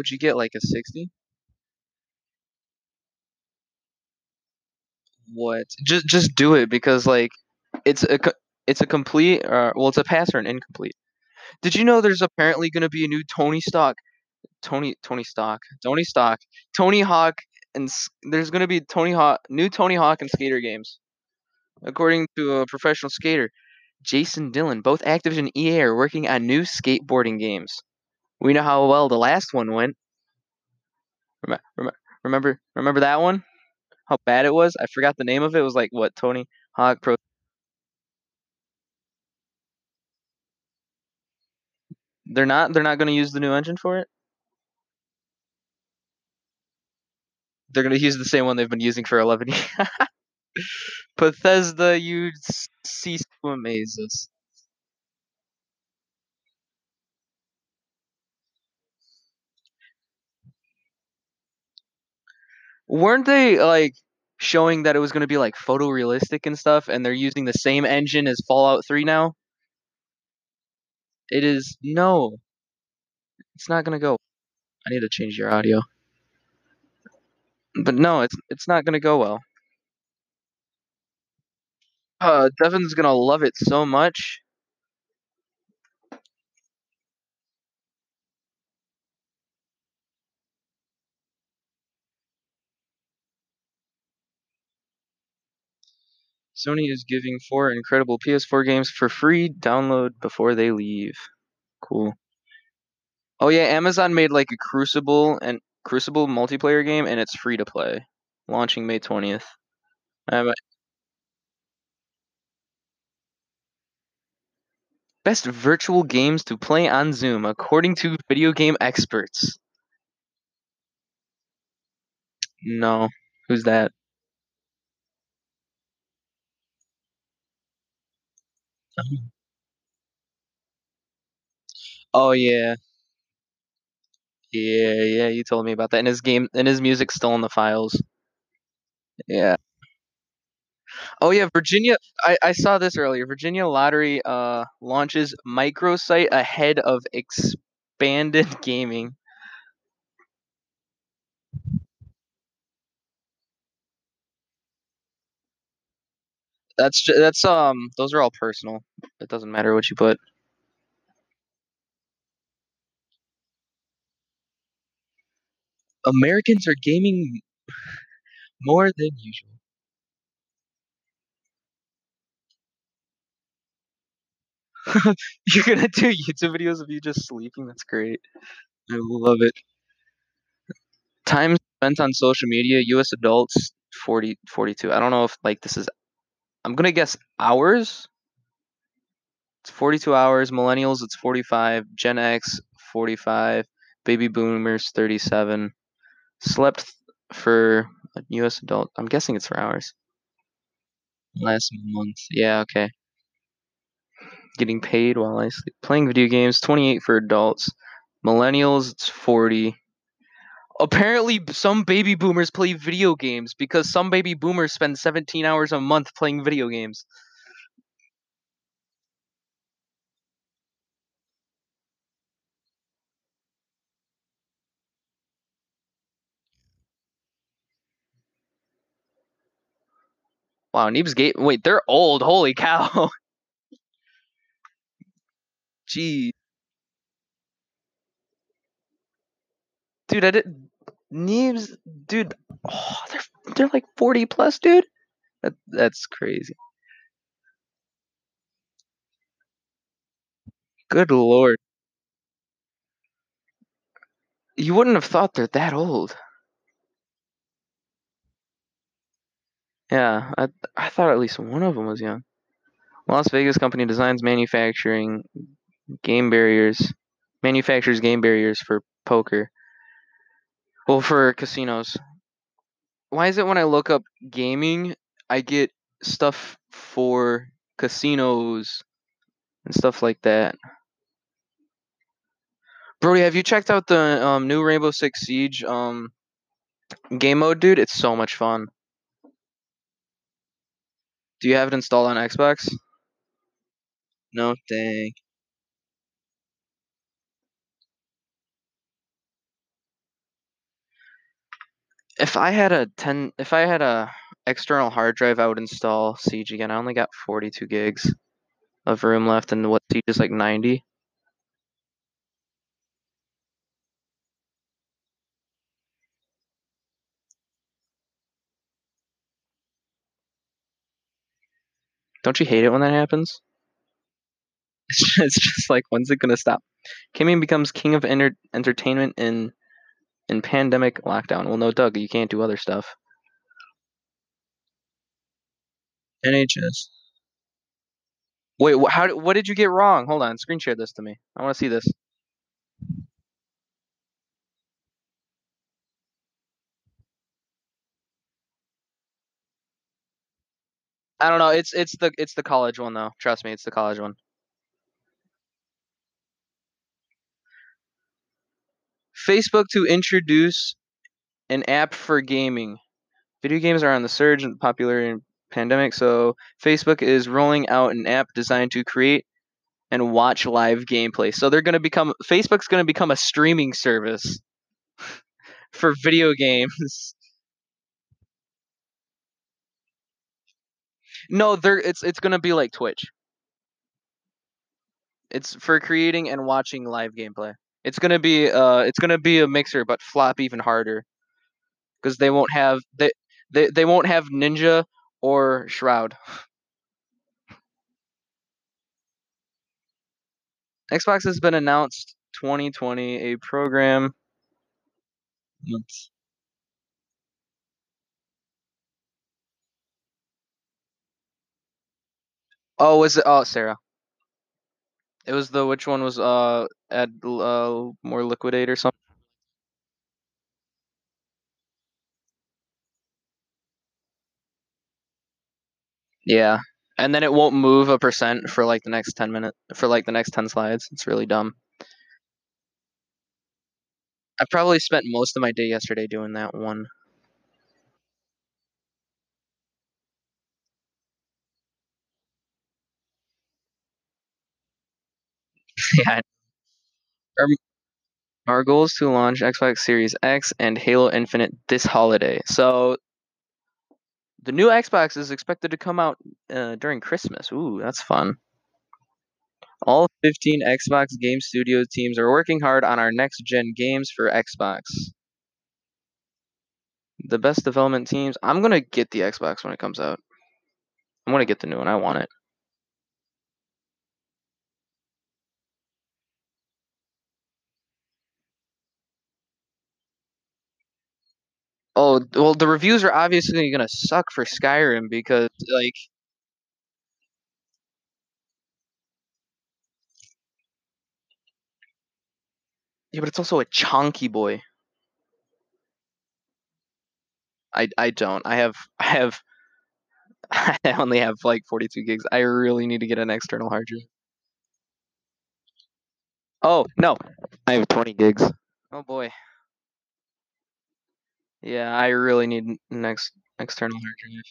Would you get like a 60? What? Just just do it because like it's a it's a complete uh, well it's a pass or an incomplete. Did you know there's apparently going to be a new Tony Stock Tony Tony Stock Tony Stock Tony Hawk and there's going to be Tony Hawk new Tony Hawk and skater games. According to a professional skater, Jason Dillon, both Activision EA are working on new skateboarding games. We know how well the last one went. Remember, remember, remember that one? How bad it was? I forgot the name of it. It was like what Tony Hawk Pro. They're not. They're not going to use the new engine for it. They're going to use the same one they've been using for 11 years. Bethesda, you cease to amaze us. Weren't they like showing that it was going to be like photorealistic and stuff, and they're using the same engine as Fallout 3 now? It is no. It's not going to go. I need to change your audio. But no, it's it's not going to go well. Uh, Devin's going to love it so much. Sony is giving four incredible PS4 games for free download before they leave. Cool. Oh yeah, Amazon made like a Crucible and Crucible multiplayer game, and it's free to play, launching May twentieth. Um, best virtual games to play on Zoom, according to video game experts. No, who's that? Oh yeah, yeah, yeah. You told me about that. And his game and his music's still in the files. Yeah. Oh yeah, Virginia. I, I saw this earlier. Virginia Lottery uh launches microsite ahead of expanded gaming. That's that's um those are all personal. It doesn't matter what you put. Americans are gaming more than usual. You're gonna do YouTube videos of you just sleeping. That's great. I love it. Time spent on social media, U.S. adults 40, 42. I don't know if like this is. I'm gonna guess hours. It's 42 hours. Millennials, it's 45. Gen X, 45. Baby boomers, 37. Slept for a U.S. adult. I'm guessing it's for hours. Last month. Yeah, okay. Getting paid while I sleep. Playing video games, 28 for adults. Millennials, it's 40. Apparently, some baby boomers play video games because some baby boomers spend 17 hours a month playing video games. Wow, Neeb's Gate. Wait, they're old. Holy cow. Gee. Dude, I did. Neeb's. Dude. Oh, they're, they're like 40 plus, dude. That, that's crazy. Good lord. You wouldn't have thought they're that old. Yeah, I, I thought at least one of them was young. Las Vegas company designs manufacturing game barriers, manufactures game barriers for poker. Well, for casinos. Why is it when I look up gaming, I get stuff for casinos and stuff like that? Brody, have you checked out the um, new Rainbow Six Siege um, game mode, dude? It's so much fun. Do you have it installed on Xbox? No, dang. If I had a 10 if I had a external hard drive, I would install Siege again. I only got 42 gigs of room left, and what Siege is like 90. Don't you hate it when that happens? It's just, like when's it gonna stop? Kimmy becomes king of enter- entertainment in in pandemic lockdown. Well, no, Doug, you can't do other stuff. NHS. Wait, wh- how? What did you get wrong? Hold on, screen share this to me. I want to see this. I don't know. It's it's the it's the college one though. Trust me, it's the college one. Facebook to introduce an app for gaming. Video games are on the surge and popular in pandemic, so Facebook is rolling out an app designed to create and watch live gameplay. So they're going to become Facebook's going to become a streaming service for video games. No, they're it's it's going to be like Twitch. It's for creating and watching live gameplay. It's to be uh it's to be a Mixer but flop even harder because they won't have they, they they won't have Ninja or Shroud. Xbox has been announced 2020 a program. Let's- Oh, was it? Oh, Sarah. It was the which one was uh add uh more liquidate or something. Yeah, and then it won't move a percent for like the next ten minutes for like the next ten slides. It's really dumb. I probably spent most of my day yesterday doing that one. yeah. Our, our goal is to launch Xbox Series X and Halo Infinite this holiday. So the new Xbox is expected to come out uh, during Christmas. Ooh, that's fun. All 15 Xbox Game Studio teams are working hard on our next gen games for Xbox. The best development teams. I'm gonna get the Xbox when it comes out. I'm gonna get the new one. I want it. Oh well, the reviews are obviously gonna suck for Skyrim because like yeah, but it's also a chunky boy. I I don't. I have I have I only have like 42 gigs. I really need to get an external hard drive. Oh no, I have 20 gigs. Oh boy. Yeah, I really need an ex- external hard drive.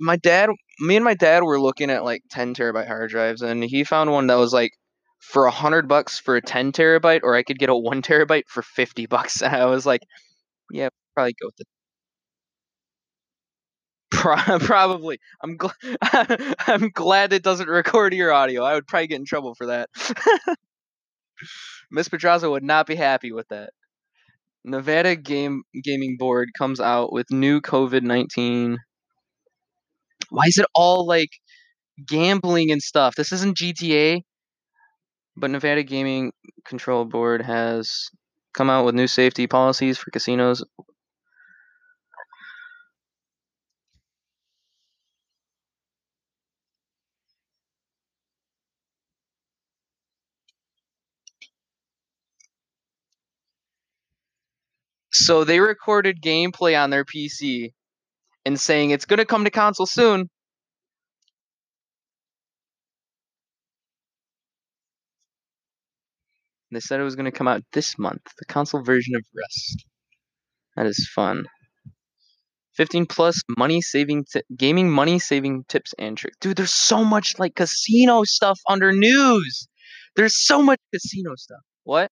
My dad, me and my dad were looking at like 10 terabyte hard drives, and he found one that was like for a hundred bucks for a 10 terabyte, or I could get a one terabyte for 50 bucks. And I was like, yeah, probably go with the Pro- probably. I'm glad. I'm glad it doesn't record your audio. I would probably get in trouble for that. Miss Pedraza would not be happy with that. Nevada Game Gaming Board comes out with new COVID nineteen. Why is it all like gambling and stuff? This isn't GTA. But Nevada Gaming Control Board has come out with new safety policies for casinos. So they recorded gameplay on their PC and saying it's going to come to console soon. They said it was going to come out this month, the console version of Rust. That is fun. 15 plus money saving ti- gaming money saving tips and tricks. Dude, there's so much like casino stuff under news. There's so much casino stuff. What?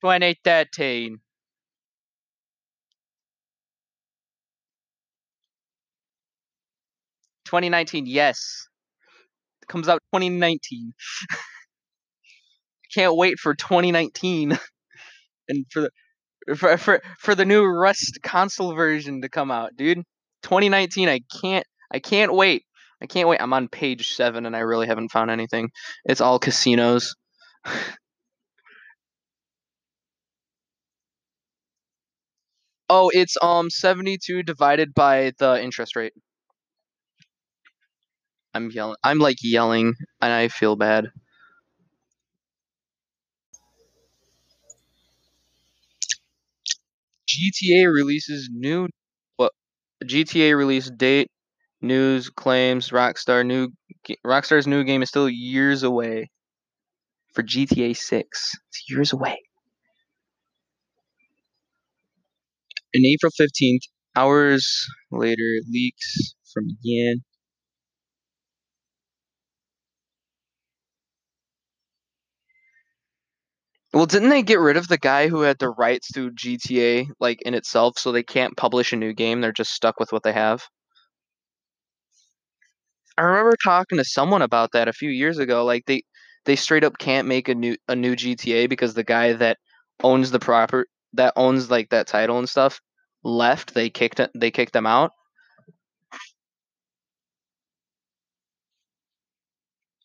Twenty thirteen. Twenty nineteen, yes. It comes out twenty nineteen. Can't wait for twenty nineteen. and for the for, for for the new Rust console version to come out, dude. 2019. I can't I can't wait. I can't wait. I'm on page seven, and I really haven't found anything. It's all casinos. oh, it's um 72 divided by the interest rate. I'm yelling. I'm like yelling, and I feel bad. GTA releases new what GTA release date, news claims Rockstar new Rockstar's new game is still years away for GTA 6. It's years away. In April 15th, hours later, leaks from Yan. Well, didn't they get rid of the guy who had the rights to GTA like in itself so they can't publish a new game, they're just stuck with what they have? I remember talking to someone about that a few years ago. Like they they straight up can't make a new a new GTA because the guy that owns the proper that owns like that title and stuff left. They kicked. They kicked them out.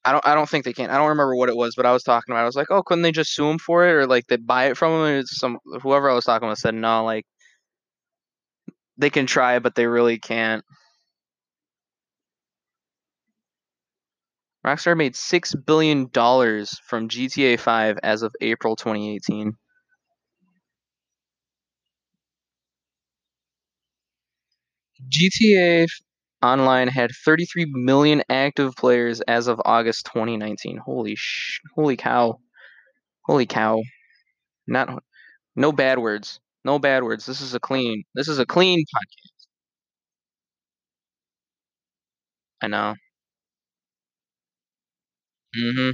I don't. I don't think they can. I don't remember what it was, but I was talking about. I was like, oh, couldn't they just sue him for it, or like they buy it from him? Some whoever I was talking with said no, like they can try, but they really can't. Rockstar made six billion dollars from GTA Five as of April 2018. GTA Online had 33 million active players as of August 2019. Holy sh! Holy cow! Holy cow! Not no bad words. No bad words. This is a clean. This is a clean podcast. I know. Mhm.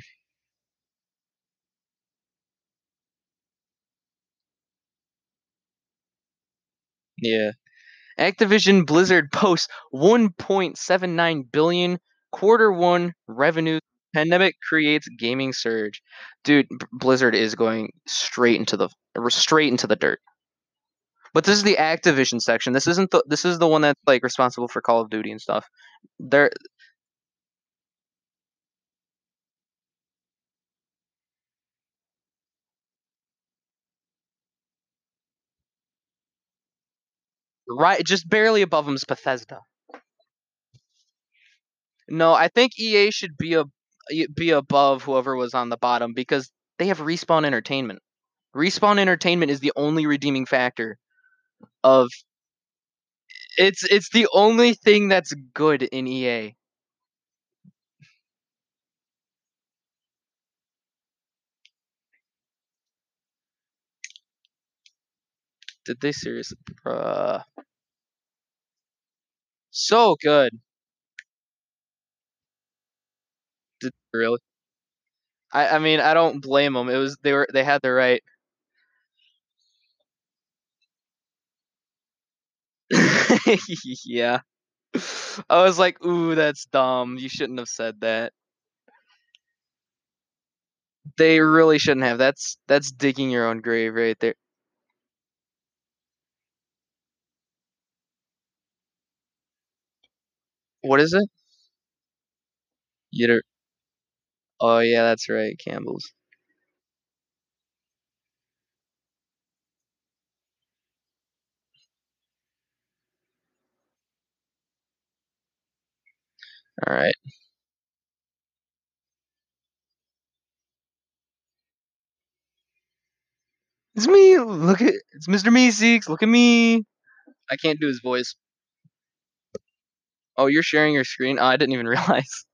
Yeah. Activision Blizzard posts 1.79 billion quarter one revenue. Pandemic creates gaming surge. Dude, Blizzard is going straight into the straight into the dirt. But this is the Activision section. This isn't the this is the one that's like responsible for Call of Duty and stuff. They're right just barely above them is Bethesda. No, I think EA should be a be above whoever was on the bottom because they have Respawn Entertainment. Respawn Entertainment is the only redeeming factor of it's it's the only thing that's good in EA. Did they seriously? Bruh. So good. Did really? I I mean I don't blame them. It was they were they had the right. yeah. I was like, ooh, that's dumb. You shouldn't have said that. They really shouldn't have. That's that's digging your own grave right there. What is it? Yitter. Oh yeah, that's right, Campbell's. All right. It's me. Look at it's Mr. Meeseeks. Look at me. I can't do his voice. Oh, you're sharing your screen? Oh, I didn't even realize.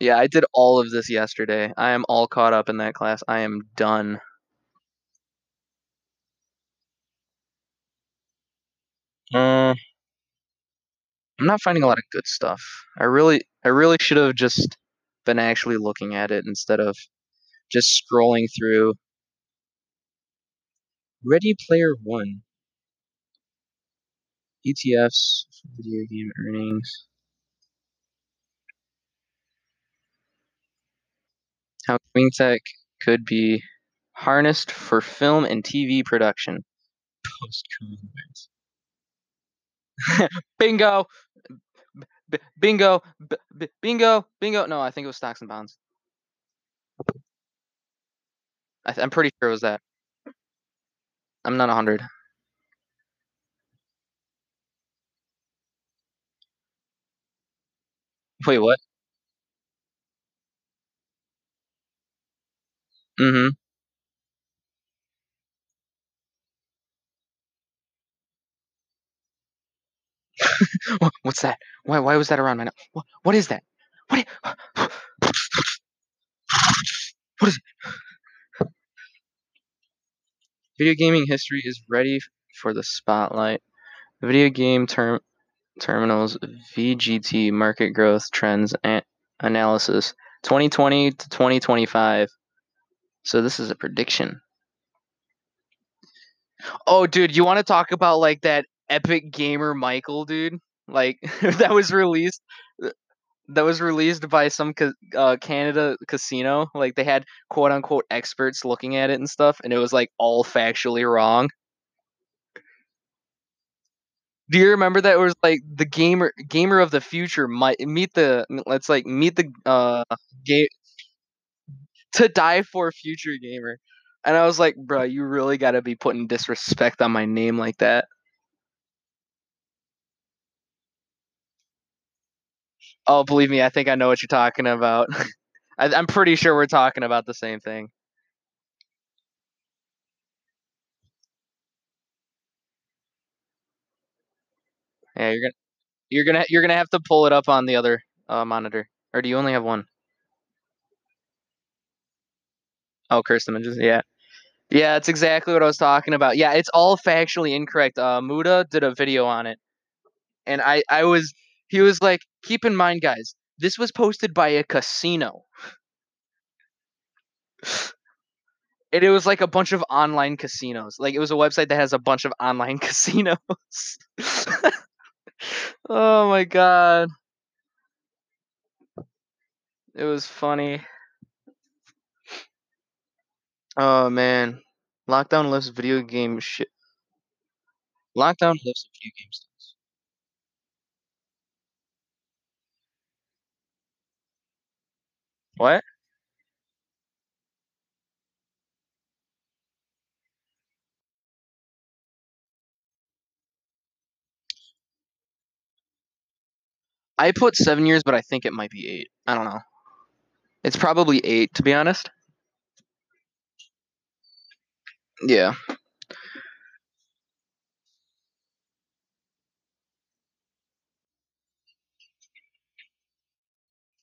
Yeah, I did all of this yesterday. I am all caught up in that class. I am done. Uh, I'm not finding a lot of good stuff. I really, I really should have just been actually looking at it instead of just scrolling through. Ready Player One. ETFs, video game earnings. How green tech could be harnessed for film and TV production post coronavirus. bingo, B bingo, B bingo, bingo. No, I think it was stocks and bonds. I am pretty sure it was that. I'm not 100. Wait, what? Mm-hmm. What's that? Why? Why was that around my now? What? What is that? What? What is it? Video gaming history is ready for the spotlight. Video game term terminals VGT market growth trends and analysis 2020 to 2025. So this is a prediction. Oh, dude, you want to talk about like that epic gamer Michael, dude? Like that was released that was released by some uh, Canada casino. Like they had quote unquote experts looking at it and stuff, and it was like all factually wrong. Do you remember that it was like the gamer gamer of the future might meet the let's like meet the uh game to die for future gamer. And I was like, bro, you really got to be putting disrespect on my name like that. Oh, believe me, I think I know what you're talking about. I, I'm pretty sure we're talking about the same thing. Yeah, you're gonna you're gonna you're gonna have to pull it up on the other uh, monitor, or do you only have one? Oh, cursed images. Yeah, yeah, it's exactly what I was talking about. Yeah, it's all factually incorrect. Uh, Muda did a video on it, and I I was he was like, keep in mind, guys, this was posted by a casino. And it was like a bunch of online casinos. Like it was a website that has a bunch of online casinos. Oh my god. It was funny. Oh man. Lockdown lifts video game shit. Lockdown lifts video games. What? I put seven years, but I think it might be eight. I don't know. It's probably eight, to be honest. Yeah.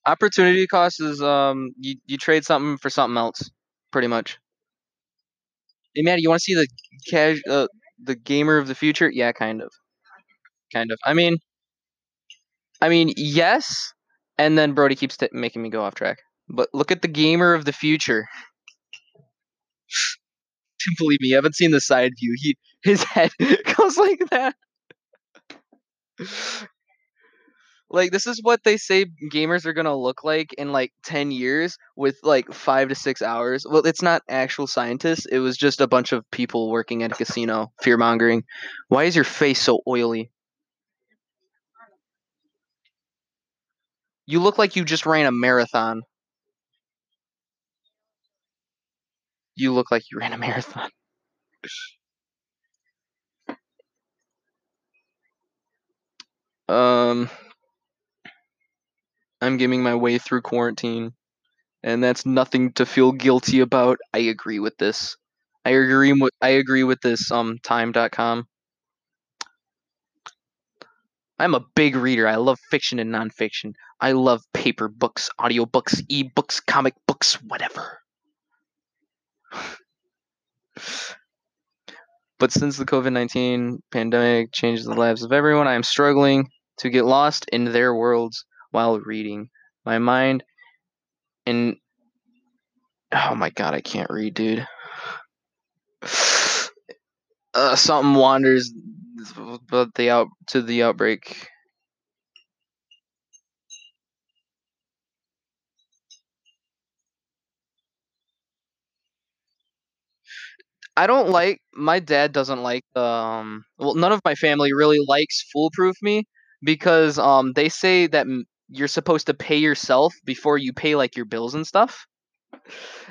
Opportunity cost is um you, you trade something for something else, pretty much. Hey Maddie, you want to see the cash uh, the gamer of the future? Yeah, kind of. Kind of. I mean, I mean, yes, and then Brody keeps t- making me go off track. But look at the gamer of the future. Believe me, you haven't seen the side view. He his head goes like that. like this is what they say gamers are gonna look like in like 10 years with like five to six hours well it's not actual scientists it was just a bunch of people working at a casino fear mongering why is your face so oily you look like you just ran a marathon you look like you ran a marathon um I'm gaming my way through quarantine, and that's nothing to feel guilty about. I agree with this. I agree with I agree with this um time.com. I'm a big reader. I love fiction and nonfiction. I love paper books, audiobooks, ebooks, comic books, whatever. But since the COVID-19 pandemic changes the lives of everyone, I am struggling to get lost in their worlds while reading. My mind and oh my god, I can't read, dude. Uh, something wanders but the out to the outbreak. I don't like my dad doesn't like, um well, none of my family really likes Foolproof Me because, um, they say that you're supposed to pay yourself before you pay, like, your bills and stuff.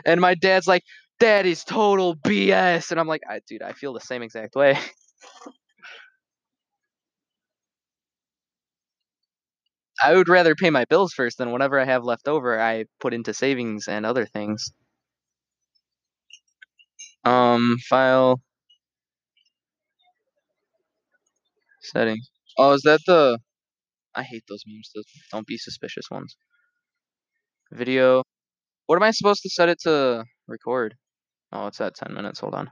And my dad's like, "That is total BS," and I'm like, "I dude, I feel the same exact way." I would rather pay my bills first, then whatever I have left over, I put into savings and other things. Um, file settings. Oh, is that the I hate those memes, the don't be suspicious ones. Video. What am I supposed to set it to record? Oh, it's at 10 minutes, hold on.